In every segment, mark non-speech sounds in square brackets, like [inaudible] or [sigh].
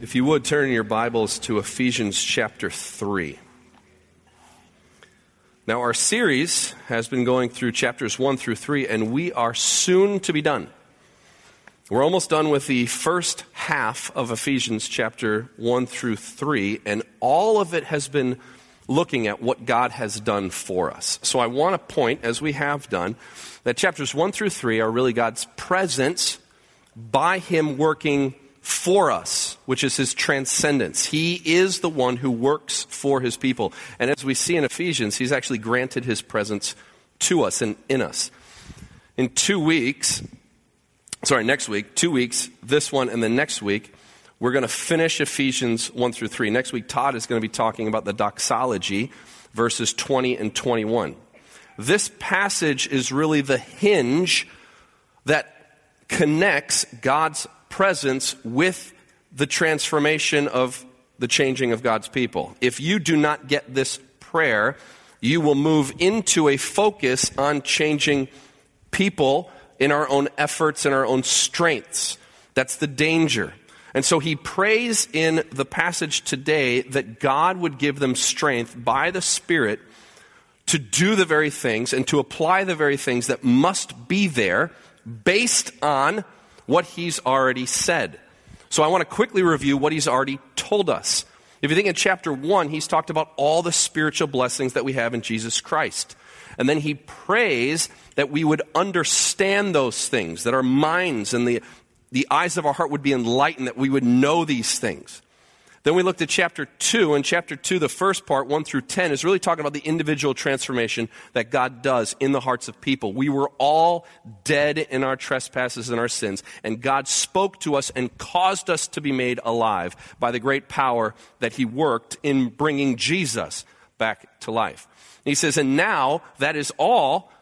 If you would turn your Bibles to Ephesians chapter 3. Now, our series has been going through chapters 1 through 3, and we are soon to be done. We're almost done with the first half of Ephesians chapter 1 through 3, and all of it has been looking at what God has done for us. So I want to point, as we have done, that chapters 1 through 3 are really God's presence by Him working for us, which is his transcendence. He is the one who works for his people. And as we see in Ephesians, he's actually granted his presence to us and in us. In two weeks, sorry, next week, two weeks, this one and the next week, we're going to finish Ephesians 1 through 3. Next week, Todd is going to be talking about the doxology, verses 20 and 21. This passage is really the hinge that connects God's presence with the transformation of the changing of God's people. If you do not get this prayer, you will move into a focus on changing people in our own efforts and our own strengths. That's the danger. And so he prays in the passage today that God would give them strength by the Spirit to do the very things and to apply the very things that must be there based on what he's already said. So I want to quickly review what he's already told us. If you think in chapter 1, he's talked about all the spiritual blessings that we have in Jesus Christ. And then he prays that we would understand those things, that our minds and the, the eyes of our heart would be enlightened, that we would know these things. Then we looked at chapter 2, and chapter 2, the first part, 1 through 10, is really talking about the individual transformation that God does in the hearts of people. We were all dead in our trespasses and our sins, and God spoke to us and caused us to be made alive by the great power that He worked in bringing Jesus back to life. he says, and now that is all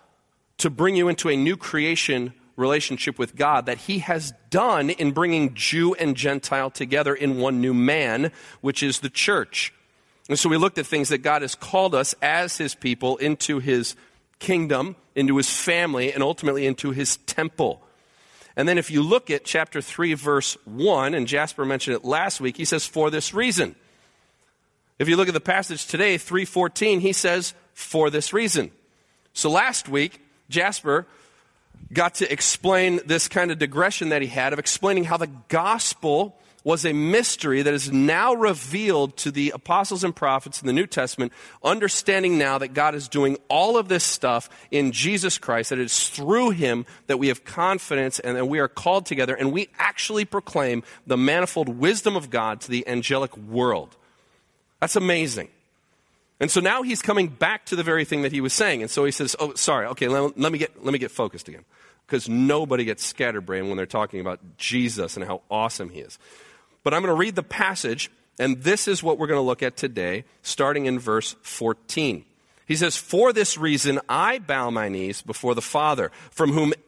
to bring you into a new creation relationship with God that he has done in bringing Jew and Gentile together in one new man, which is the church. And so we looked at things that God has called us as his people into his kingdom, into his family, and ultimately into his temple. And then if you look at chapter 3, verse 1, and Jasper mentioned it last week, he says, for this reason. If you look at the passage today, 314, he says, for this reason. So last week, Jasper got to explain this kind of digression that he had of explaining how the gospel was a mystery that is now revealed to the apostles and prophets in the New Testament, understanding now that God is doing all of this stuff in Jesus Christ, that it is through him that we have confidence and that we are called together, and we actually proclaim the manifold wisdom of God to the angelic world. That's amazing. And so now he's coming back to the very thing that he was saying. And so he says, Oh, sorry, okay, let, let me, get, let me get focused again. Because nobody gets scatterbrained when they're talking about Jesus and how awesome he is. But I'm going to read the passage, and this is what we're going to look at today, starting in verse 14. He says, For this reason I bow my knees before the Father, from whom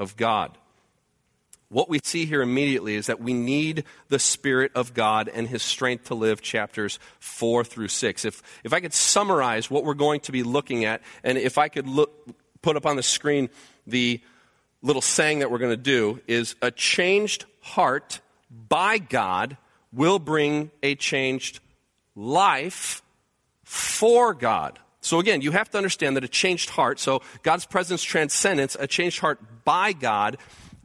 of God. What we see here immediately is that we need the Spirit of God and His strength to live, chapters 4 through 6. If, if I could summarize what we're going to be looking at, and if I could look, put up on the screen the little saying that we're going to do, is a changed heart by God will bring a changed life for God. So again, you have to understand that a changed heart, so God's presence transcendence, a changed heart by God,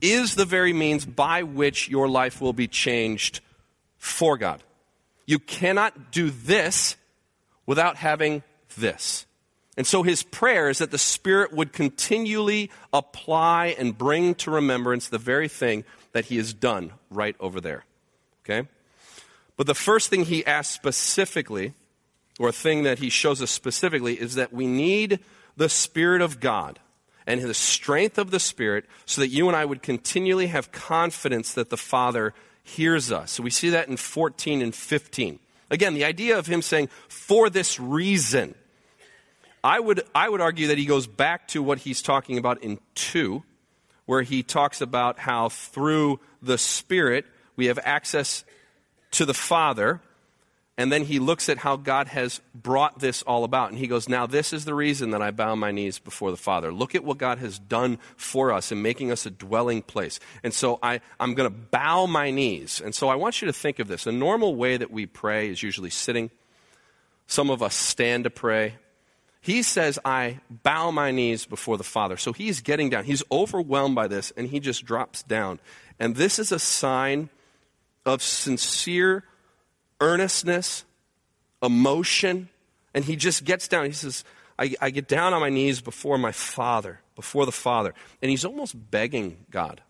is the very means by which your life will be changed for God. You cannot do this without having this. And so his prayer is that the Spirit would continually apply and bring to remembrance the very thing that he has done right over there. Okay? But the first thing he asks specifically or a thing that he shows us specifically is that we need the Spirit of God and the strength of the Spirit so that you and I would continually have confidence that the Father hears us. So we see that in 14 and 15. Again, the idea of him saying, for this reason. I would, I would argue that he goes back to what he's talking about in 2, where he talks about how through the Spirit we have access to the Father. And then he looks at how God has brought this all about. And he goes, Now, this is the reason that I bow my knees before the Father. Look at what God has done for us in making us a dwelling place. And so I, I'm going to bow my knees. And so I want you to think of this. A normal way that we pray is usually sitting. Some of us stand to pray. He says, I bow my knees before the Father. So he's getting down. He's overwhelmed by this, and he just drops down. And this is a sign of sincere earnestness, emotion, and he just gets down. He says, I, I, get down on my knees before my Father, before the Father. And he's almost begging God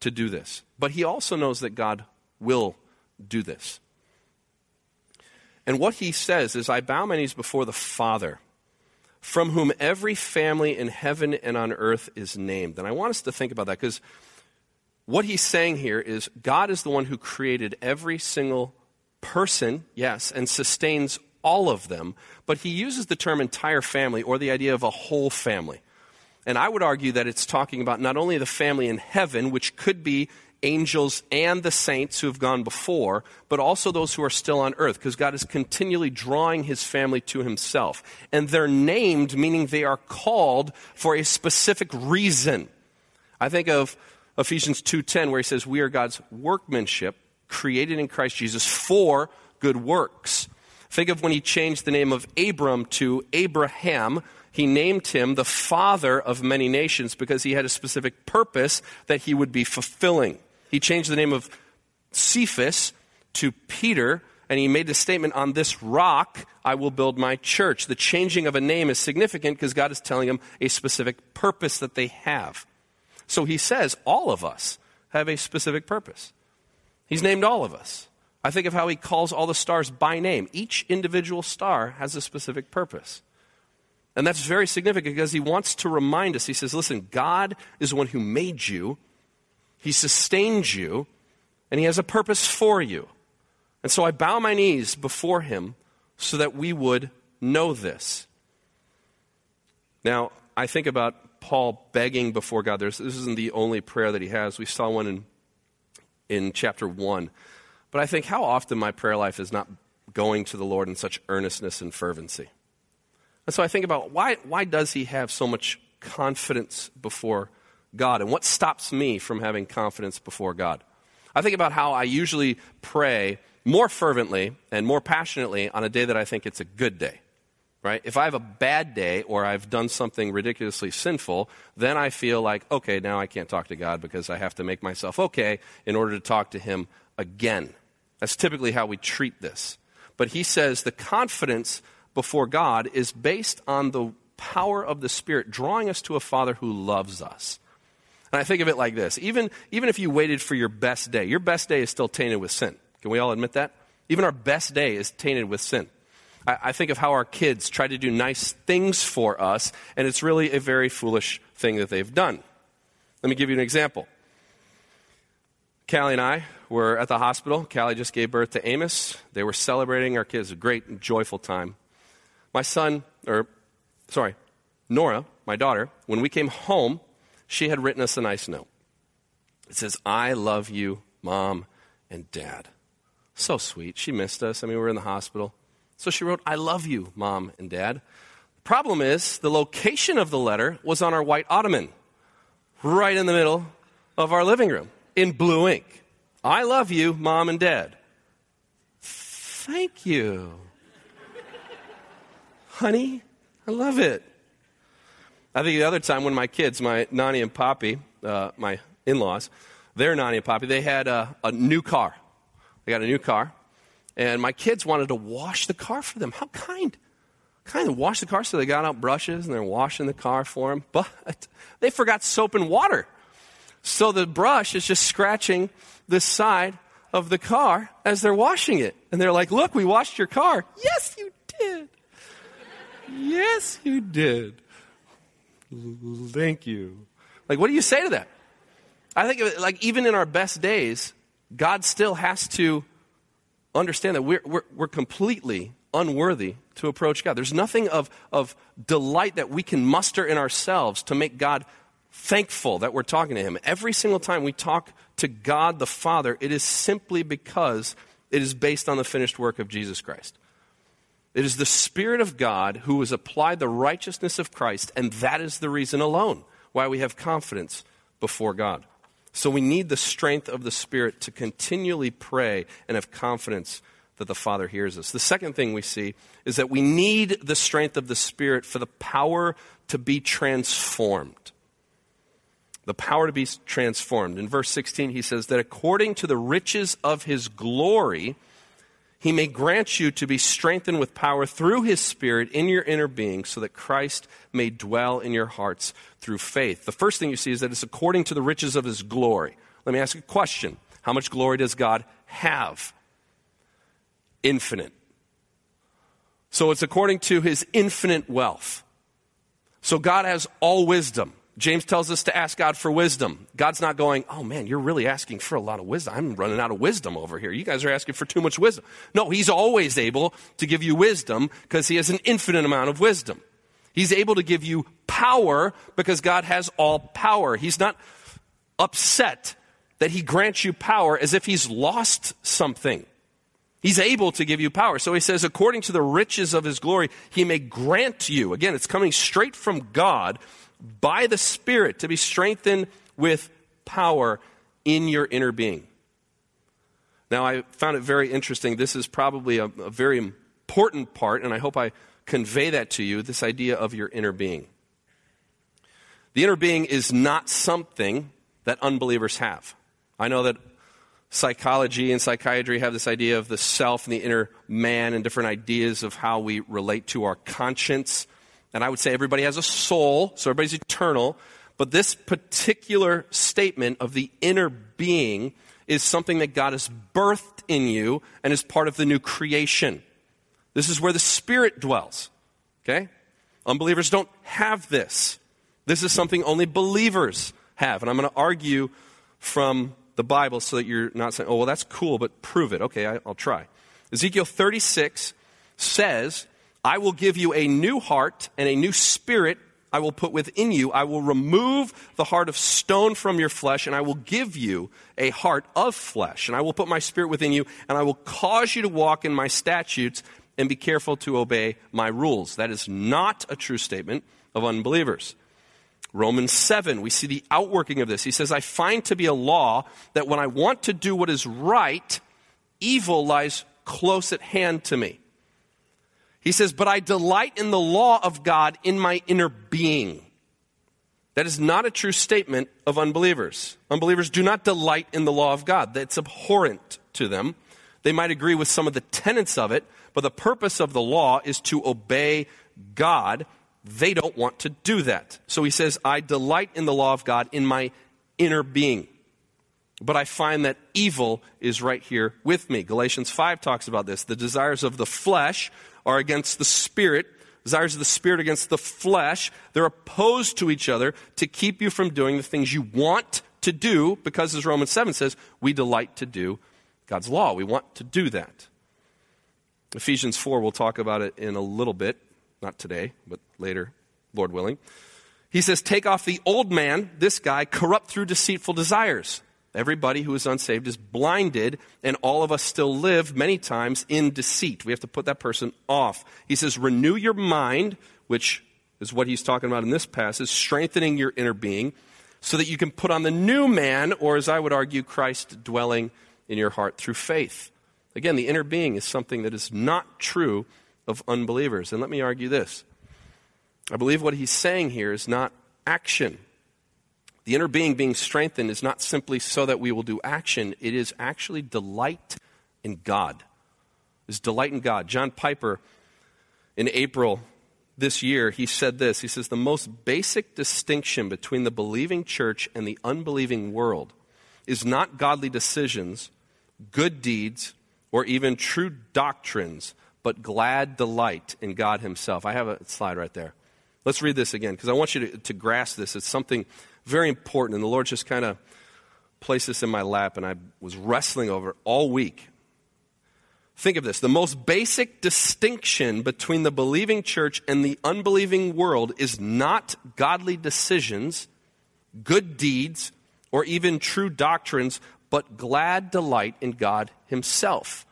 to do this. But he also knows that God will do this. And what he says is, I bow my knees before the Father, from whom every family in heaven and on earth is named. And I want us to think about that because what he's saying here is God is the one who created every single person, yes, and sustains all of them, but he uses the term entire family or the idea of a whole family. And I would argue that it's talking about not only the family in heaven, which could be angels and the saints who have gone before, but also those who are still on earth, because God is continually drawing his family to himself. And they're named, meaning they are called for a specific reason. I think of Ephesians 2:10 where he says we are God's workmanship created in Christ Jesus for good works. Think of when he changed the name of Abram to Abraham. He named him the father of many nations because he had a specific purpose that he would be fulfilling. He changed the name of Cephas to Peter, and he made the statement, On this rock I will build my church. The changing of a name is significant because God is telling him a specific purpose that they have. So he says, All of us have a specific purpose. He's named all of us. I think of how he calls all the stars by name. Each individual star has a specific purpose. And that's very significant because he wants to remind us. He says, listen, God is the one who made you, he sustained you, and he has a purpose for you. And so I bow my knees before him so that we would know this. Now, I think about Paul begging before God. There's, this isn't the only prayer that he has. We saw one in in chapter 1. But I think how often my prayer life is not going to the Lord in such earnestness and fervency. And so I think about why, why does he have so much confidence before God? And what stops me from having confidence before God? I think about how I usually pray more fervently and more passionately on a day that I think it's a good day right? If I have a bad day or I've done something ridiculously sinful, then I feel like, okay, now I can't talk to God because I have to make myself okay in order to talk to Him again. That's typically how we treat this. But he says the confidence before God is based on the power of the Spirit drawing us to a Father who loves us. And I think of it like this even, even if you waited for your best day, your best day is still tainted with sin. Can we all admit that? Even our best day is tainted with sin. I, I think of how our kids try to do nice things for us, and it's really a very foolish thing that they've done. Let me give you an example. Callie and I were at the hospital. Callie just gave birth to Amos. They were celebrating our kids, a great, joyful time. My son, or sorry, Nora, my daughter, when we came home, she had written us a nice note. It says, I love you, mom and dad. So sweet. She missed us. I mean, we were in the hospital. So she wrote, I love you, mom and dad. The problem is, the location of the letter was on our white ottoman, right in the middle of our living room, in blue ink. I love you, mom and dad. Thank you. Honey, I love it. I think the other time when my kids, my Nani and Poppy, uh, my in laws, their Nani and Poppy, they had a, a new car. They got a new car. And my kids wanted to wash the car for them. How kind. Kind of wash the car, so they got out brushes and they're washing the car for them. But they forgot soap and water. So the brush is just scratching the side of the car as they're washing it. And they're like, Look, we washed your car. Yes, you did. yes, you did. Thank you. Like, what do you say to that? I think, like, even in our best days, God still has to understand that we're, we're, we're completely unworthy to approach God. There's nothing of, of delight that we can muster in ourselves to make God thankful that we're talking to Him. Every single time we talk to God the Father, it is simply because it is based on the finished work of Jesus Christ. It is the Spirit of God who has applied the righteousness of Christ, and that is the reason alone why we have confidence before God. So we need the strength of the Spirit to continually pray and have confidence that the Father hears us. The second thing we see is that we need the strength of the Spirit for the power to be transformed. The power to be transformed. In verse 16, he says that according to the riches of his glory, he may grant you to be strengthened with power through his Spirit in your inner being, so that Christ may dwell in your hearts through faith. The first thing you see is that it's according to the riches of his glory. Let me ask a question How much glory does God have? Infinite. So it's according to his infinite wealth. So God has all wisdom. James tells us to ask God for wisdom. God's not going, oh man, you're really asking for a lot of wisdom. I'm running out of wisdom over here. You guys are asking for too much wisdom. No, He's always able to give you wisdom because He has an infinite amount of wisdom. He's able to give you power because God has all power. He's not upset that He grants you power as if He's lost something. He's able to give you power. So he says, according to the riches of his glory, he may grant you. Again, it's coming straight from God by the Spirit to be strengthened with power in your inner being. Now, I found it very interesting. This is probably a, a very important part, and I hope I convey that to you this idea of your inner being. The inner being is not something that unbelievers have. I know that psychology and psychiatry have this idea of the self and the inner man and different ideas of how we relate to our conscience and I would say everybody has a soul, so everybody's eternal. But this particular statement of the inner being is something that God has birthed in you and is part of the new creation. This is where the Spirit dwells. Okay? Unbelievers don't have this. This is something only believers have. And I'm going to argue from the Bible so that you're not saying, oh, well, that's cool, but prove it. Okay, I, will try. Ezekiel 36 says I will give you a new heart and a new spirit I will put within you. I will remove the heart of stone from your flesh, and I will give you a heart of flesh. And I will put my spirit within you, and I will cause you to walk in my statutes and be careful to obey my rules. That is not a true statement of unbelievers. Romans 7, we see the outworking of this. He says, I find to be a law that when I want to do what is right, evil lies close at hand to me. He says, But I delight in the law of God in my inner being. That is not a true statement of unbelievers. Unbelievers do not delight in the law of God, that's abhorrent to them. They might agree with some of the tenets of it, but the purpose of the law is to obey God. They don't want to do that. So he says, I delight in the law of God in my inner being. But I find that evil is right here with me. Galatians 5 talks about this. The desires of the flesh are against the spirit, desires of the spirit against the flesh. They're opposed to each other to keep you from doing the things you want to do, because as Romans 7 says, we delight to do God's law. We want to do that. Ephesians 4, we'll talk about it in a little bit. Not today, but later, Lord willing. He says, Take off the old man, this guy, corrupt through deceitful desires. Everybody who is unsaved is blinded, and all of us still live many times in deceit. We have to put that person off. He says, renew your mind, which is what he's talking about in this passage, strengthening your inner being, so that you can put on the new man, or as I would argue, Christ dwelling in your heart through faith. Again, the inner being is something that is not true of unbelievers. And let me argue this I believe what he's saying here is not action. The inner being being strengthened is not simply so that we will do action, it is actually delight in God. Is delight in God. John Piper, in April this year, he said this. He says, The most basic distinction between the believing church and the unbelieving world is not godly decisions, good deeds, or even true doctrines, but glad delight in God Himself. I have a slide right there. Let's read this again because I want you to, to grasp this. It's something very important. And the Lord just kind of placed this in my lap and I was wrestling over it all week. Think of this the most basic distinction between the believing church and the unbelieving world is not godly decisions, good deeds, or even true doctrines, but glad delight in God Himself.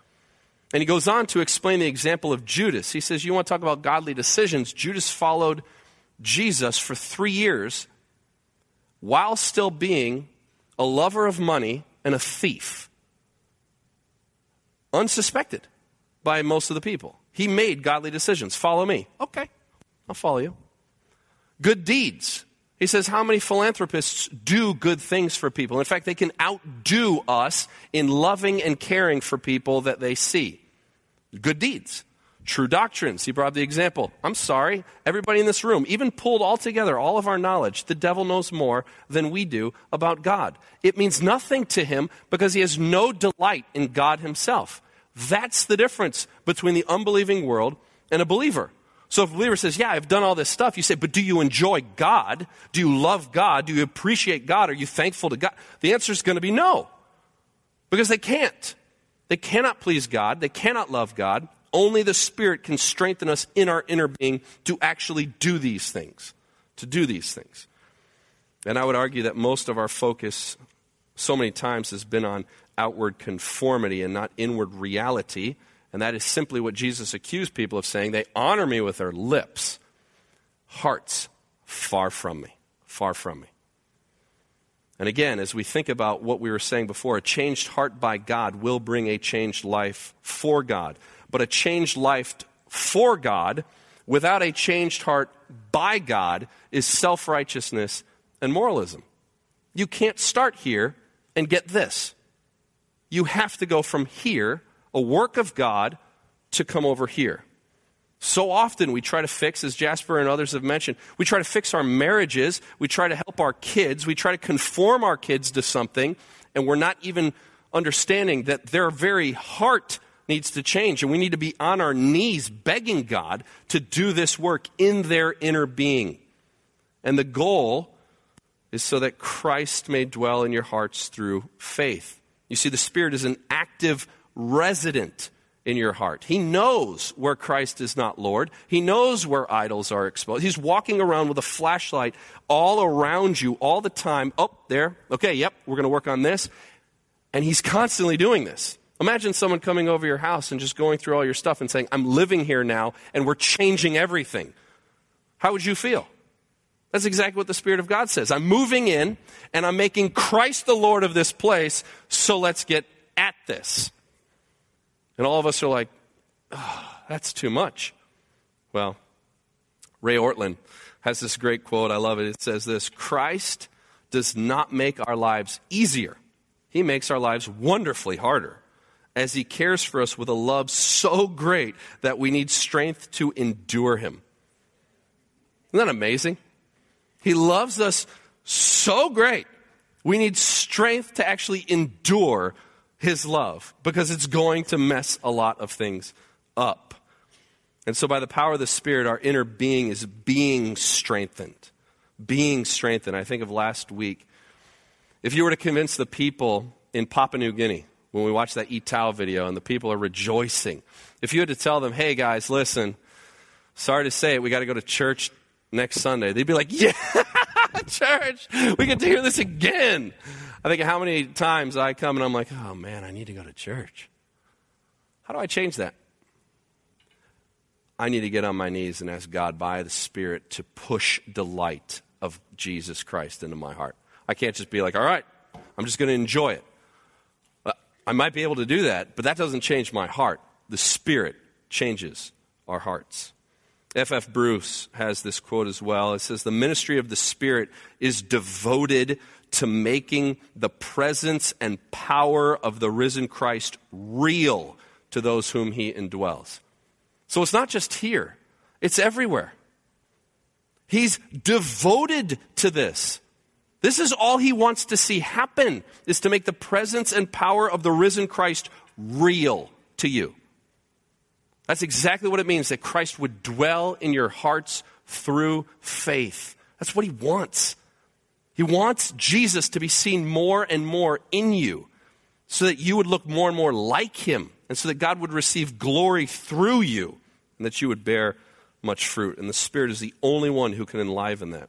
And he goes on to explain the example of Judas. He says, You want to talk about godly decisions? Judas followed Jesus for three years while still being a lover of money and a thief unsuspected by most of the people. He made godly decisions. Follow me. Okay, I'll follow you. Good deeds. He says, How many philanthropists do good things for people? In fact, they can outdo us in loving and caring for people that they see. Good deeds. True doctrines. He brought the example. I'm sorry, everybody in this room, even pulled all together, all of our knowledge, the devil knows more than we do about God. It means nothing to him because he has no delight in God himself. That's the difference between the unbelieving world and a believer. So if a believer says, Yeah, I've done all this stuff, you say, But do you enjoy God? Do you love God? Do you appreciate God? Are you thankful to God? The answer is going to be no. Because they can't. They cannot please God. They cannot love God. Only the Spirit can strengthen us in our inner being to actually do these things. To do these things. And I would argue that most of our focus so many times has been on outward conformity and not inward reality. And that is simply what Jesus accused people of saying. They honor me with their lips, hearts far from me, far from me. And again, as we think about what we were saying before, a changed heart by God will bring a changed life for God. But a changed life for God without a changed heart by God is self righteousness and moralism. You can't start here and get this you have to go from here, a work of God, to come over here. So often we try to fix, as Jasper and others have mentioned, we try to fix our marriages, we try to help our kids, we try to conform our kids to something, and we're not even understanding that their very heart needs to change, and we need to be on our knees begging God to do this work in their inner being. And the goal is so that Christ may dwell in your hearts through faith. You see, the Spirit is an active resident in your heart. He knows where Christ is not Lord. He knows where idols are exposed. He's walking around with a flashlight all around you all the time. Oh, there. Okay, yep, we're going to work on this. And He's constantly doing this. Imagine someone coming over your house and just going through all your stuff and saying, I'm living here now and we're changing everything. How would you feel? That's exactly what the Spirit of God says. I'm moving in and I'm making Christ the Lord of this place, so let's get at this. And all of us are like, oh, that's too much. Well, Ray Ortlund has this great quote. I love it. It says this Christ does not make our lives easier, He makes our lives wonderfully harder as He cares for us with a love so great that we need strength to endure Him. Isn't that amazing? He loves us so great. We need strength to actually endure his love because it's going to mess a lot of things up. And so, by the power of the Spirit, our inner being is being strengthened. Being strengthened. I think of last week. If you were to convince the people in Papua New Guinea, when we watched that Ee-Taow video and the people are rejoicing, if you had to tell them, hey guys, listen, sorry to say it, we got to go to church next Sunday, they'd be like, Yeah, [laughs] church, we get to hear this again. I think how many times I come and I'm like, Oh man, I need to go to church. How do I change that? I need to get on my knees and ask God by the Spirit to push the light of Jesus Christ into my heart. I can't just be like, all right, I'm just going to enjoy it. I might be able to do that, but that doesn't change my heart. The Spirit changes our hearts. F.F. Bruce has this quote as well. It says, The ministry of the Spirit is devoted to making the presence and power of the risen Christ real to those whom he indwells. So it's not just here, it's everywhere. He's devoted to this. This is all he wants to see happen is to make the presence and power of the risen Christ real to you. That's exactly what it means that Christ would dwell in your hearts through faith. That's what he wants. He wants Jesus to be seen more and more in you so that you would look more and more like him and so that God would receive glory through you and that you would bear much fruit. And the Spirit is the only one who can enliven that.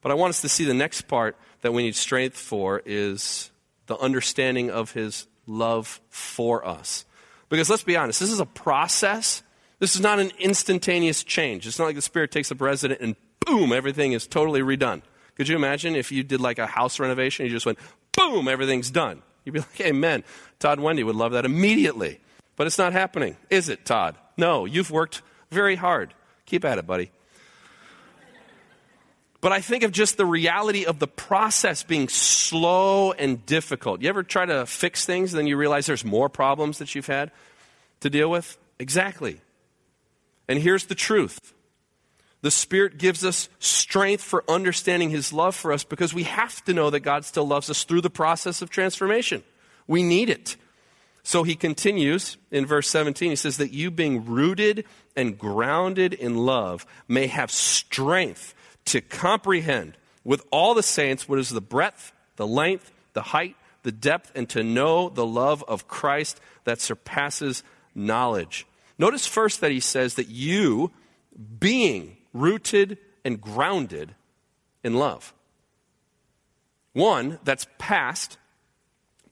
But I want us to see the next part that we need strength for is the understanding of his love for us. Because let's be honest, this is a process. This is not an instantaneous change. It's not like the Spirit takes up resident and boom, everything is totally redone. Could you imagine if you did like a house renovation, you just went boom, everything's done? You'd be like, amen. Todd Wendy would love that immediately. But it's not happening, is it, Todd? No, you've worked very hard. Keep at it, buddy. But I think of just the reality of the process being slow and difficult. You ever try to fix things and then you realize there's more problems that you've had to deal with? Exactly. And here's the truth the Spirit gives us strength for understanding His love for us because we have to know that God still loves us through the process of transformation. We need it. So he continues in verse 17. He says that you, being rooted and grounded in love, may have strength to comprehend with all the saints what is the breadth, the length, the height, the depth, and to know the love of Christ that surpasses knowledge. Notice first that he says that you, being rooted and grounded in love. One, that's past,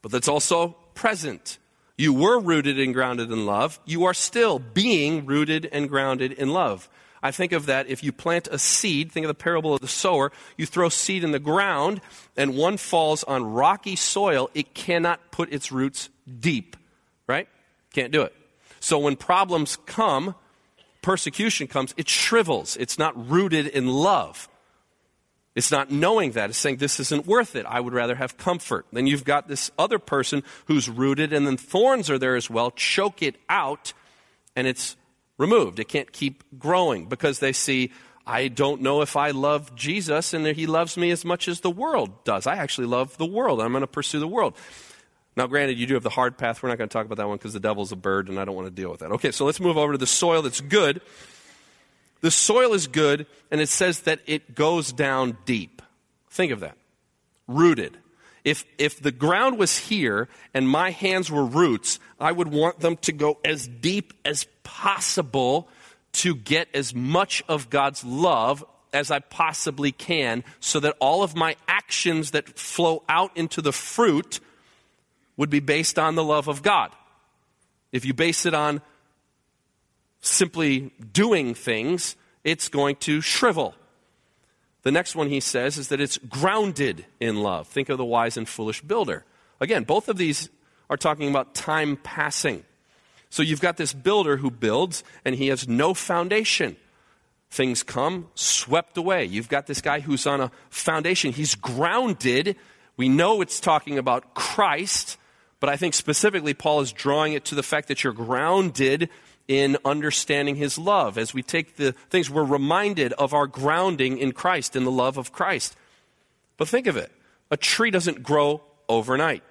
but that's also present. You were rooted and grounded in love. You are still being rooted and grounded in love. I think of that if you plant a seed, think of the parable of the sower, you throw seed in the ground and one falls on rocky soil, it cannot put its roots deep, right? Can't do it. So when problems come, persecution comes, it shrivels. It's not rooted in love. It's not knowing that. It's saying, this isn't worth it. I would rather have comfort. Then you've got this other person who's rooted, and then thorns are there as well, choke it out, and it's removed. It can't keep growing because they see, I don't know if I love Jesus and he loves me as much as the world does. I actually love the world. I'm going to pursue the world. Now, granted, you do have the hard path. We're not going to talk about that one because the devil's a bird and I don't want to deal with that. Okay, so let's move over to the soil that's good. The soil is good, and it says that it goes down deep. Think of that. Rooted. If, if the ground was here and my hands were roots, I would want them to go as deep as possible to get as much of God's love as I possibly can so that all of my actions that flow out into the fruit would be based on the love of God. If you base it on simply doing things, it's going to shrivel. The next one he says is that it's grounded in love. Think of the wise and foolish builder. Again, both of these are talking about time passing. So you've got this builder who builds and he has no foundation. Things come swept away. You've got this guy who's on a foundation. He's grounded. We know it's talking about Christ, but I think specifically Paul is drawing it to the fact that you're grounded in understanding his love. As we take the things, we're reminded of our grounding in Christ, in the love of Christ. But think of it a tree doesn't grow overnight.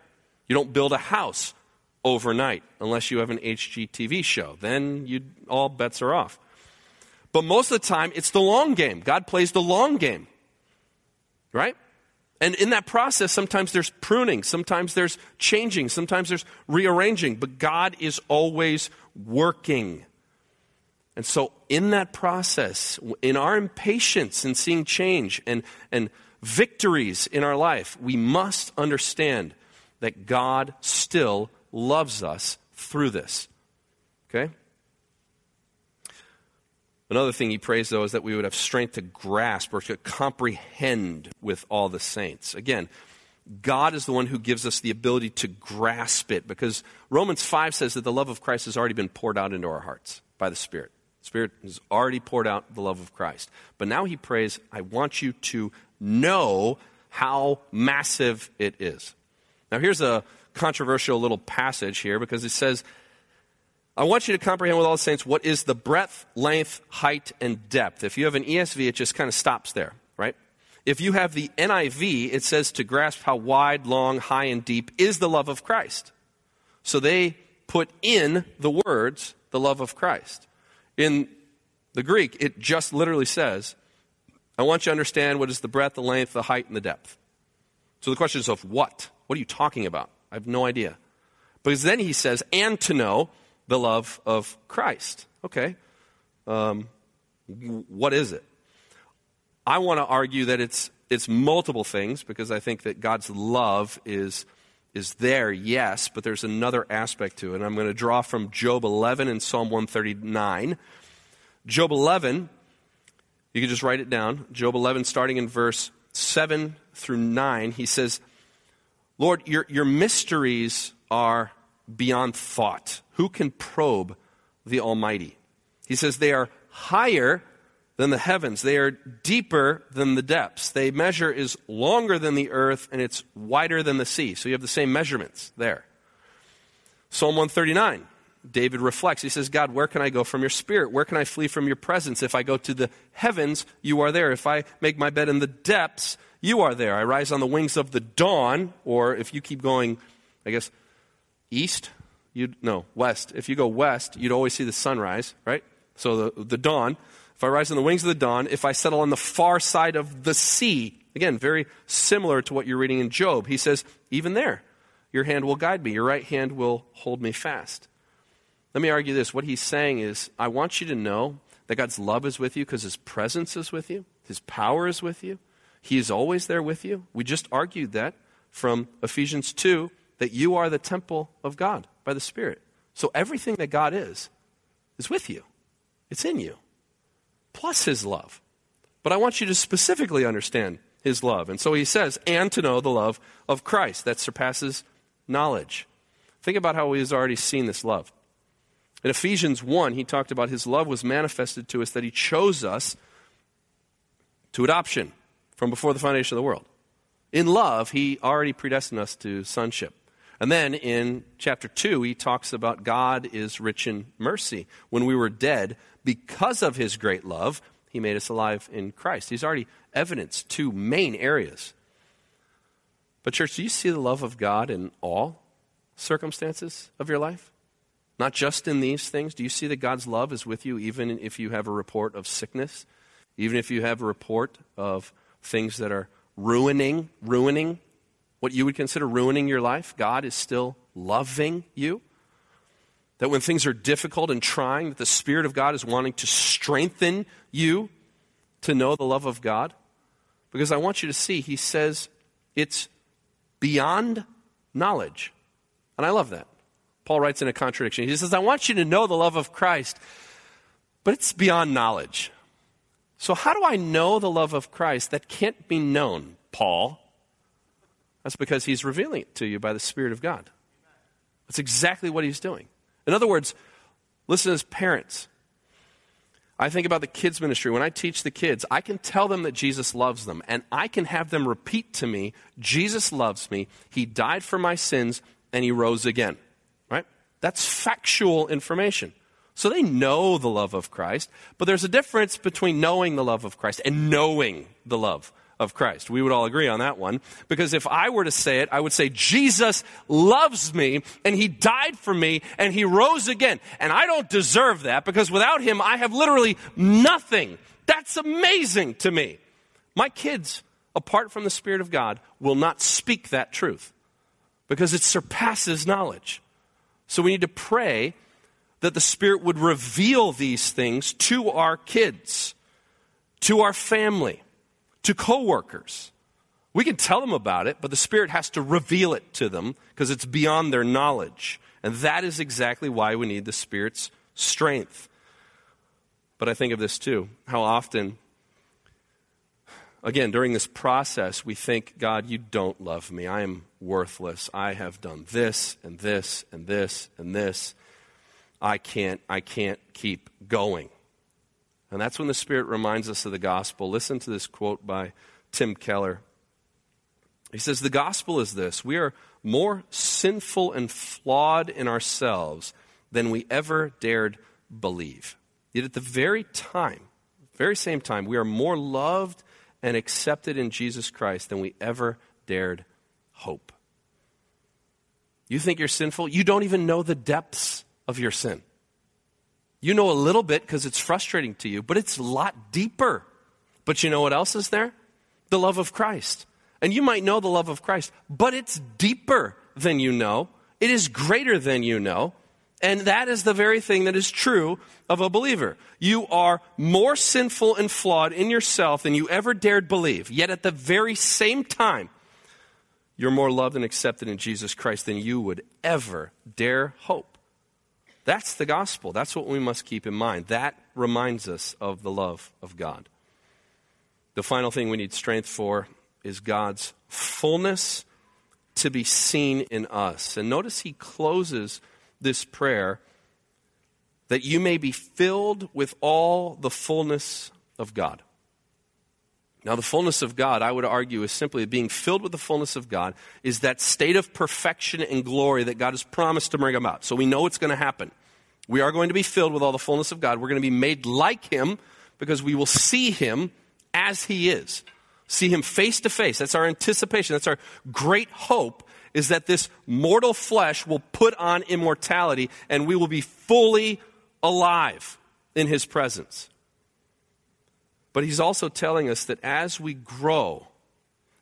You don't build a house overnight unless you have an HGTV show. Then you, all bets are off. But most of the time, it's the long game. God plays the long game. Right? And in that process, sometimes there's pruning, sometimes there's changing, sometimes there's rearranging, but God is always working. And so, in that process, in our impatience in seeing change and, and victories in our life, we must understand that God still loves us through this. Okay? Another thing he prays, though, is that we would have strength to grasp or to comprehend with all the saints. Again, God is the one who gives us the ability to grasp it because Romans 5 says that the love of Christ has already been poured out into our hearts by the Spirit. The Spirit has already poured out the love of Christ. But now he prays, I want you to know how massive it is. Now, here's a controversial little passage here because it says, I want you to comprehend with all the saints what is the breadth, length, height, and depth. If you have an ESV, it just kind of stops there, right? If you have the NIV, it says to grasp how wide, long, high, and deep is the love of Christ. So they put in the words, the love of Christ. In the Greek, it just literally says, I want you to understand what is the breadth, the length, the height, and the depth. So the question is of what? What are you talking about? I have no idea. Because then he says, and to know the love of Christ. Okay. Um, what is it? I want to argue that it's, it's multiple things because I think that God's love is, is there, yes, but there's another aspect to it. And I'm going to draw from Job 11 and Psalm 139. Job 11, you can just write it down. Job 11, starting in verse 7 through 9, he says, Lord, your, your mysteries are beyond thought. Who can probe the Almighty? He says, They are higher than the heavens, they are deeper than the depths. They measure is longer than the earth, and it's wider than the sea. So you have the same measurements there. Psalm 139. David reflects. He says, God, where can I go from your spirit? Where can I flee from your presence? If I go to the heavens, you are there. If I make my bed in the depths, you are there. I rise on the wings of the dawn, or if you keep going, I guess, east, you'd, no, west. If you go west, you'd always see the sunrise, right? So the, the dawn. If I rise on the wings of the dawn, if I settle on the far side of the sea, again, very similar to what you're reading in Job, he says, even there, your hand will guide me, your right hand will hold me fast. Let me argue this. What he's saying is, I want you to know that God's love is with you because his presence is with you, his power is with you. He is always there with you. We just argued that from Ephesians 2 that you are the temple of God by the Spirit. So everything that God is, is with you, it's in you, plus His love. But I want you to specifically understand His love. And so He says, and to know the love of Christ that surpasses knowledge. Think about how He has already seen this love. In Ephesians 1, he talked about his love was manifested to us that he chose us to adoption from before the foundation of the world. In love, he already predestined us to sonship. And then in chapter 2, he talks about God is rich in mercy. When we were dead, because of his great love, he made us alive in Christ. He's already evidenced two main areas. But, church, do you see the love of God in all circumstances of your life? Not just in these things. Do you see that God's love is with you even if you have a report of sickness? Even if you have a report of things that are ruining, ruining what you would consider ruining your life, God is still loving you. That when things are difficult and trying, that the Spirit of God is wanting to strengthen you to know the love of God. Because I want you to see, he says it's beyond knowledge. And I love that. Paul writes in a contradiction. He says, I want you to know the love of Christ, but it's beyond knowledge. So, how do I know the love of Christ that can't be known, Paul? That's because he's revealing it to you by the Spirit of God. That's exactly what he's doing. In other words, listen as parents. I think about the kids' ministry. When I teach the kids, I can tell them that Jesus loves them, and I can have them repeat to me, Jesus loves me, He died for my sins, and He rose again. That's factual information. So they know the love of Christ, but there's a difference between knowing the love of Christ and knowing the love of Christ. We would all agree on that one. Because if I were to say it, I would say, Jesus loves me and he died for me and he rose again. And I don't deserve that because without him, I have literally nothing. That's amazing to me. My kids, apart from the Spirit of God, will not speak that truth because it surpasses knowledge. So we need to pray that the Spirit would reveal these things to our kids, to our family, to coworkers. We can tell them about it, but the Spirit has to reveal it to them because it's beyond their knowledge. And that is exactly why we need the Spirit's strength. But I think of this too how often Again, during this process, we think, God, you don't love me. I am worthless. I have done this and this and this and this. I can't, I can't keep going. And that's when the Spirit reminds us of the gospel. Listen to this quote by Tim Keller. He says, The gospel is this we are more sinful and flawed in ourselves than we ever dared believe. Yet at the very time, very same time, we are more loved and accepted in Jesus Christ than we ever dared hope. You think you're sinful? You don't even know the depths of your sin. You know a little bit because it's frustrating to you, but it's a lot deeper. But you know what else is there? The love of Christ. And you might know the love of Christ, but it's deeper than you know. It is greater than you know. And that is the very thing that is true of a believer. You are more sinful and flawed in yourself than you ever dared believe. Yet at the very same time, you're more loved and accepted in Jesus Christ than you would ever dare hope. That's the gospel. That's what we must keep in mind. That reminds us of the love of God. The final thing we need strength for is God's fullness to be seen in us. And notice he closes this prayer that you may be filled with all the fullness of God. Now, the fullness of God, I would argue, is simply being filled with the fullness of God, is that state of perfection and glory that God has promised to bring about. So we know it's going to happen. We are going to be filled with all the fullness of God. We're going to be made like Him because we will see Him as He is. See Him face to face. That's our anticipation. That's our great hope is that this mortal flesh will put on immortality and we will be fully alive in His presence. But He's also telling us that as we grow,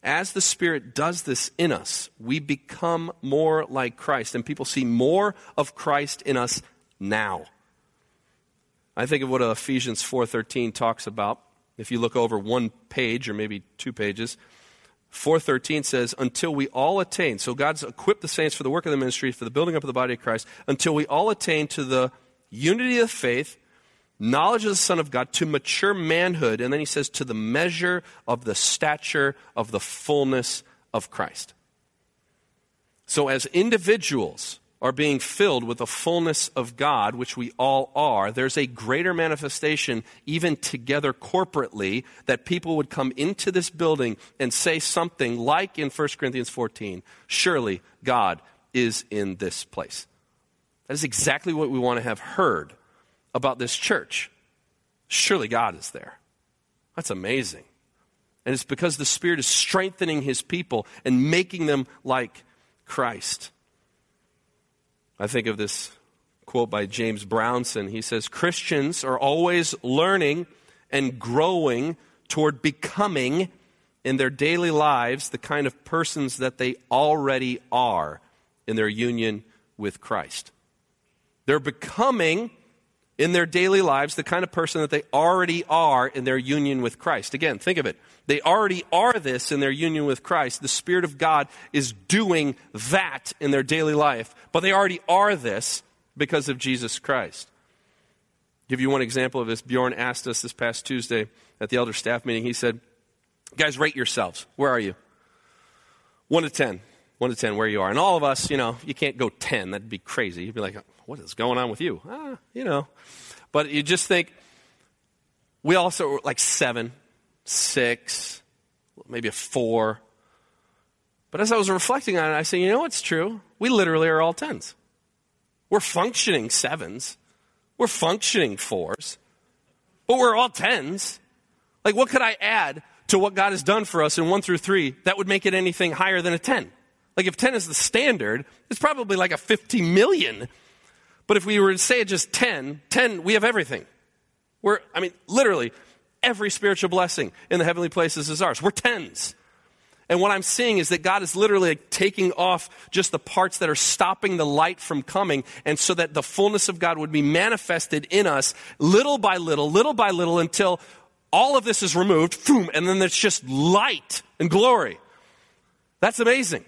as the Spirit does this in us, we become more like Christ, and people see more of Christ in us now. I think of what Ephesians 4:13 talks about. If you look over one page or maybe two pages, 4:13 says until we all attain. So God's equipped the saints for the work of the ministry, for the building up of the body of Christ, until we all attain to the unity of faith, knowledge of the Son of God, to mature manhood, and then he says to the measure of the stature of the fullness of Christ. So as individuals, are being filled with the fullness of God, which we all are, there's a greater manifestation, even together corporately, that people would come into this building and say something like in 1 Corinthians 14 Surely God is in this place. That is exactly what we want to have heard about this church. Surely God is there. That's amazing. And it's because the Spirit is strengthening His people and making them like Christ. I think of this quote by James Brownson. He says Christians are always learning and growing toward becoming in their daily lives the kind of persons that they already are in their union with Christ. They're becoming in their daily lives the kind of person that they already are in their union with Christ. Again, think of it. They already are this in their union with Christ. The Spirit of God is doing that in their daily life, but they already are this because of Jesus Christ. Give you one example of this. Bjorn asked us this past Tuesday at the elder staff meeting. He said, Guys, rate yourselves. Where are you? One to ten. One to ten, where you are. And all of us, you know, you can't go ten. That'd be crazy. You'd be like, What is going on with you? Ah, you know. But you just think, we also were like seven six, maybe a four. But as I was reflecting on it, I said, you know what's true? We literally are all tens. We're functioning sevens. We're functioning fours. But we're all tens. Like, what could I add to what God has done for us in one through three that would make it anything higher than a 10? Like, if 10 is the standard, it's probably like a 50 million. But if we were to say just 10, 10, we have everything. We're, I mean, literally, every spiritual blessing in the heavenly places is ours. We're tens. And what I'm seeing is that God is literally like taking off just the parts that are stopping the light from coming, and so that the fullness of God would be manifested in us little by little, little by little, until all of this is removed, boom, and then there's just light and glory. That's amazing.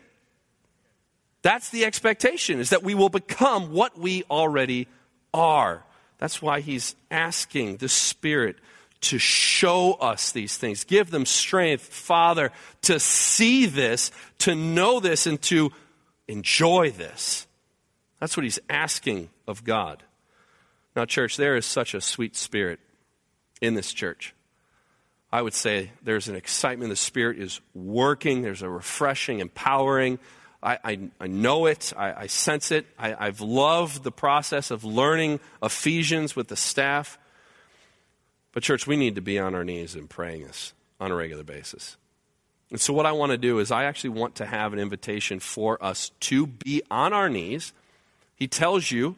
That's the expectation, is that we will become what we already are. That's why he's asking the Spirit to show us these things. Give them strength, Father, to see this, to know this, and to enjoy this. That's what he's asking of God. Now, church, there is such a sweet spirit in this church. I would say there's an excitement. The Spirit is working. There's a refreshing, empowering. I, I, I know it. I, I sense it. I, I've loved the process of learning Ephesians with the staff. But, church, we need to be on our knees and praying this on a regular basis. And so, what I want to do is, I actually want to have an invitation for us to be on our knees. He tells you,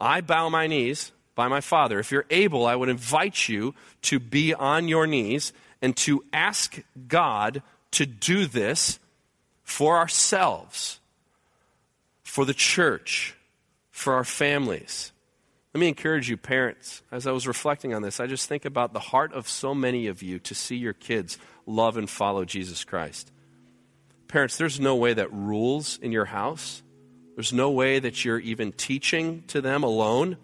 I bow my knees by my Father. If you're able, I would invite you to be on your knees and to ask God to do this for ourselves, for the church, for our families. Let me encourage you, parents. As I was reflecting on this, I just think about the heart of so many of you to see your kids love and follow Jesus Christ. Parents, there's no way that rules in your house, there's no way that you're even teaching to them alone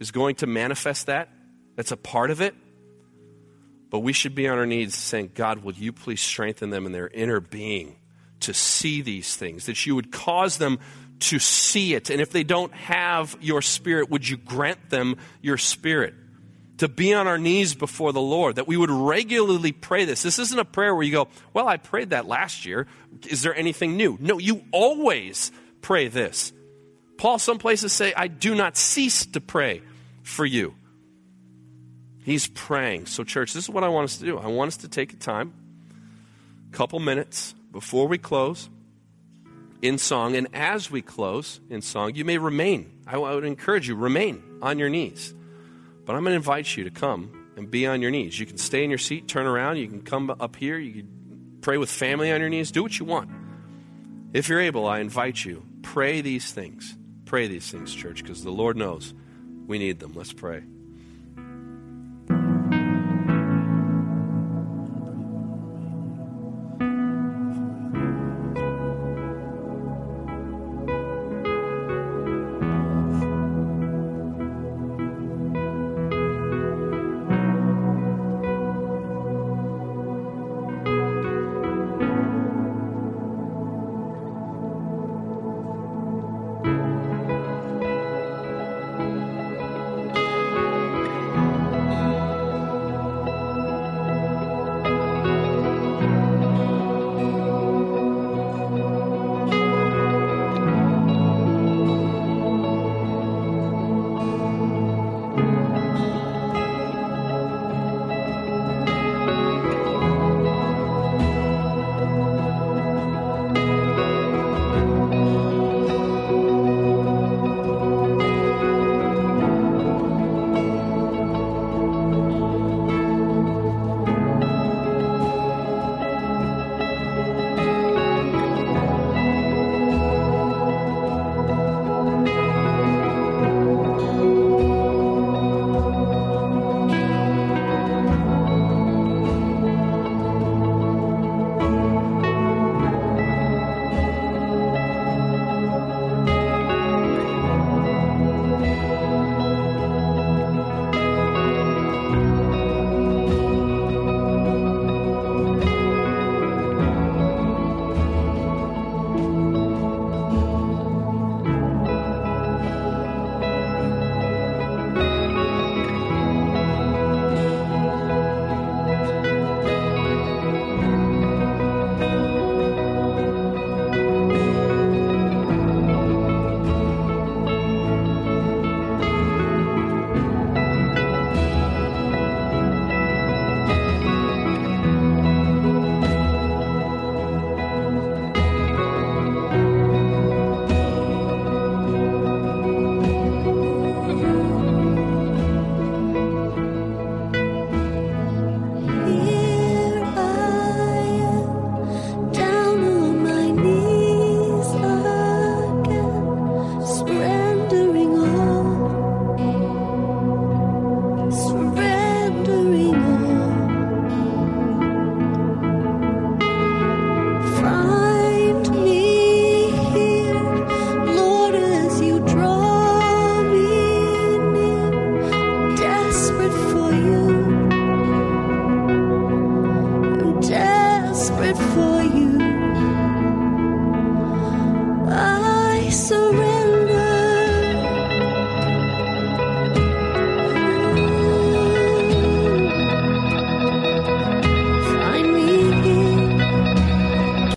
is going to manifest that. That's a part of it. But we should be on our knees saying, God, will you please strengthen them in their inner being to see these things, that you would cause them to see it. And if they don't have your spirit, would you grant them your spirit? To be on our knees before the Lord, that we would regularly pray this. This isn't a prayer where you go, Well, I prayed that last year. Is there anything new? No, you always pray this. Paul, some places say, I do not cease to pray for you. He's praying. So, church, this is what I want us to do. I want us to take a time, couple minutes before we close in song. And as we close in song, you may remain. I would encourage you, remain on your knees. But I'm going to invite you to come and be on your knees. You can stay in your seat, turn around. You can come up here. You can pray with family on your knees. Do what you want. If you're able, I invite you, pray these things. Pray these things, church, because the Lord knows we need them. Let's pray.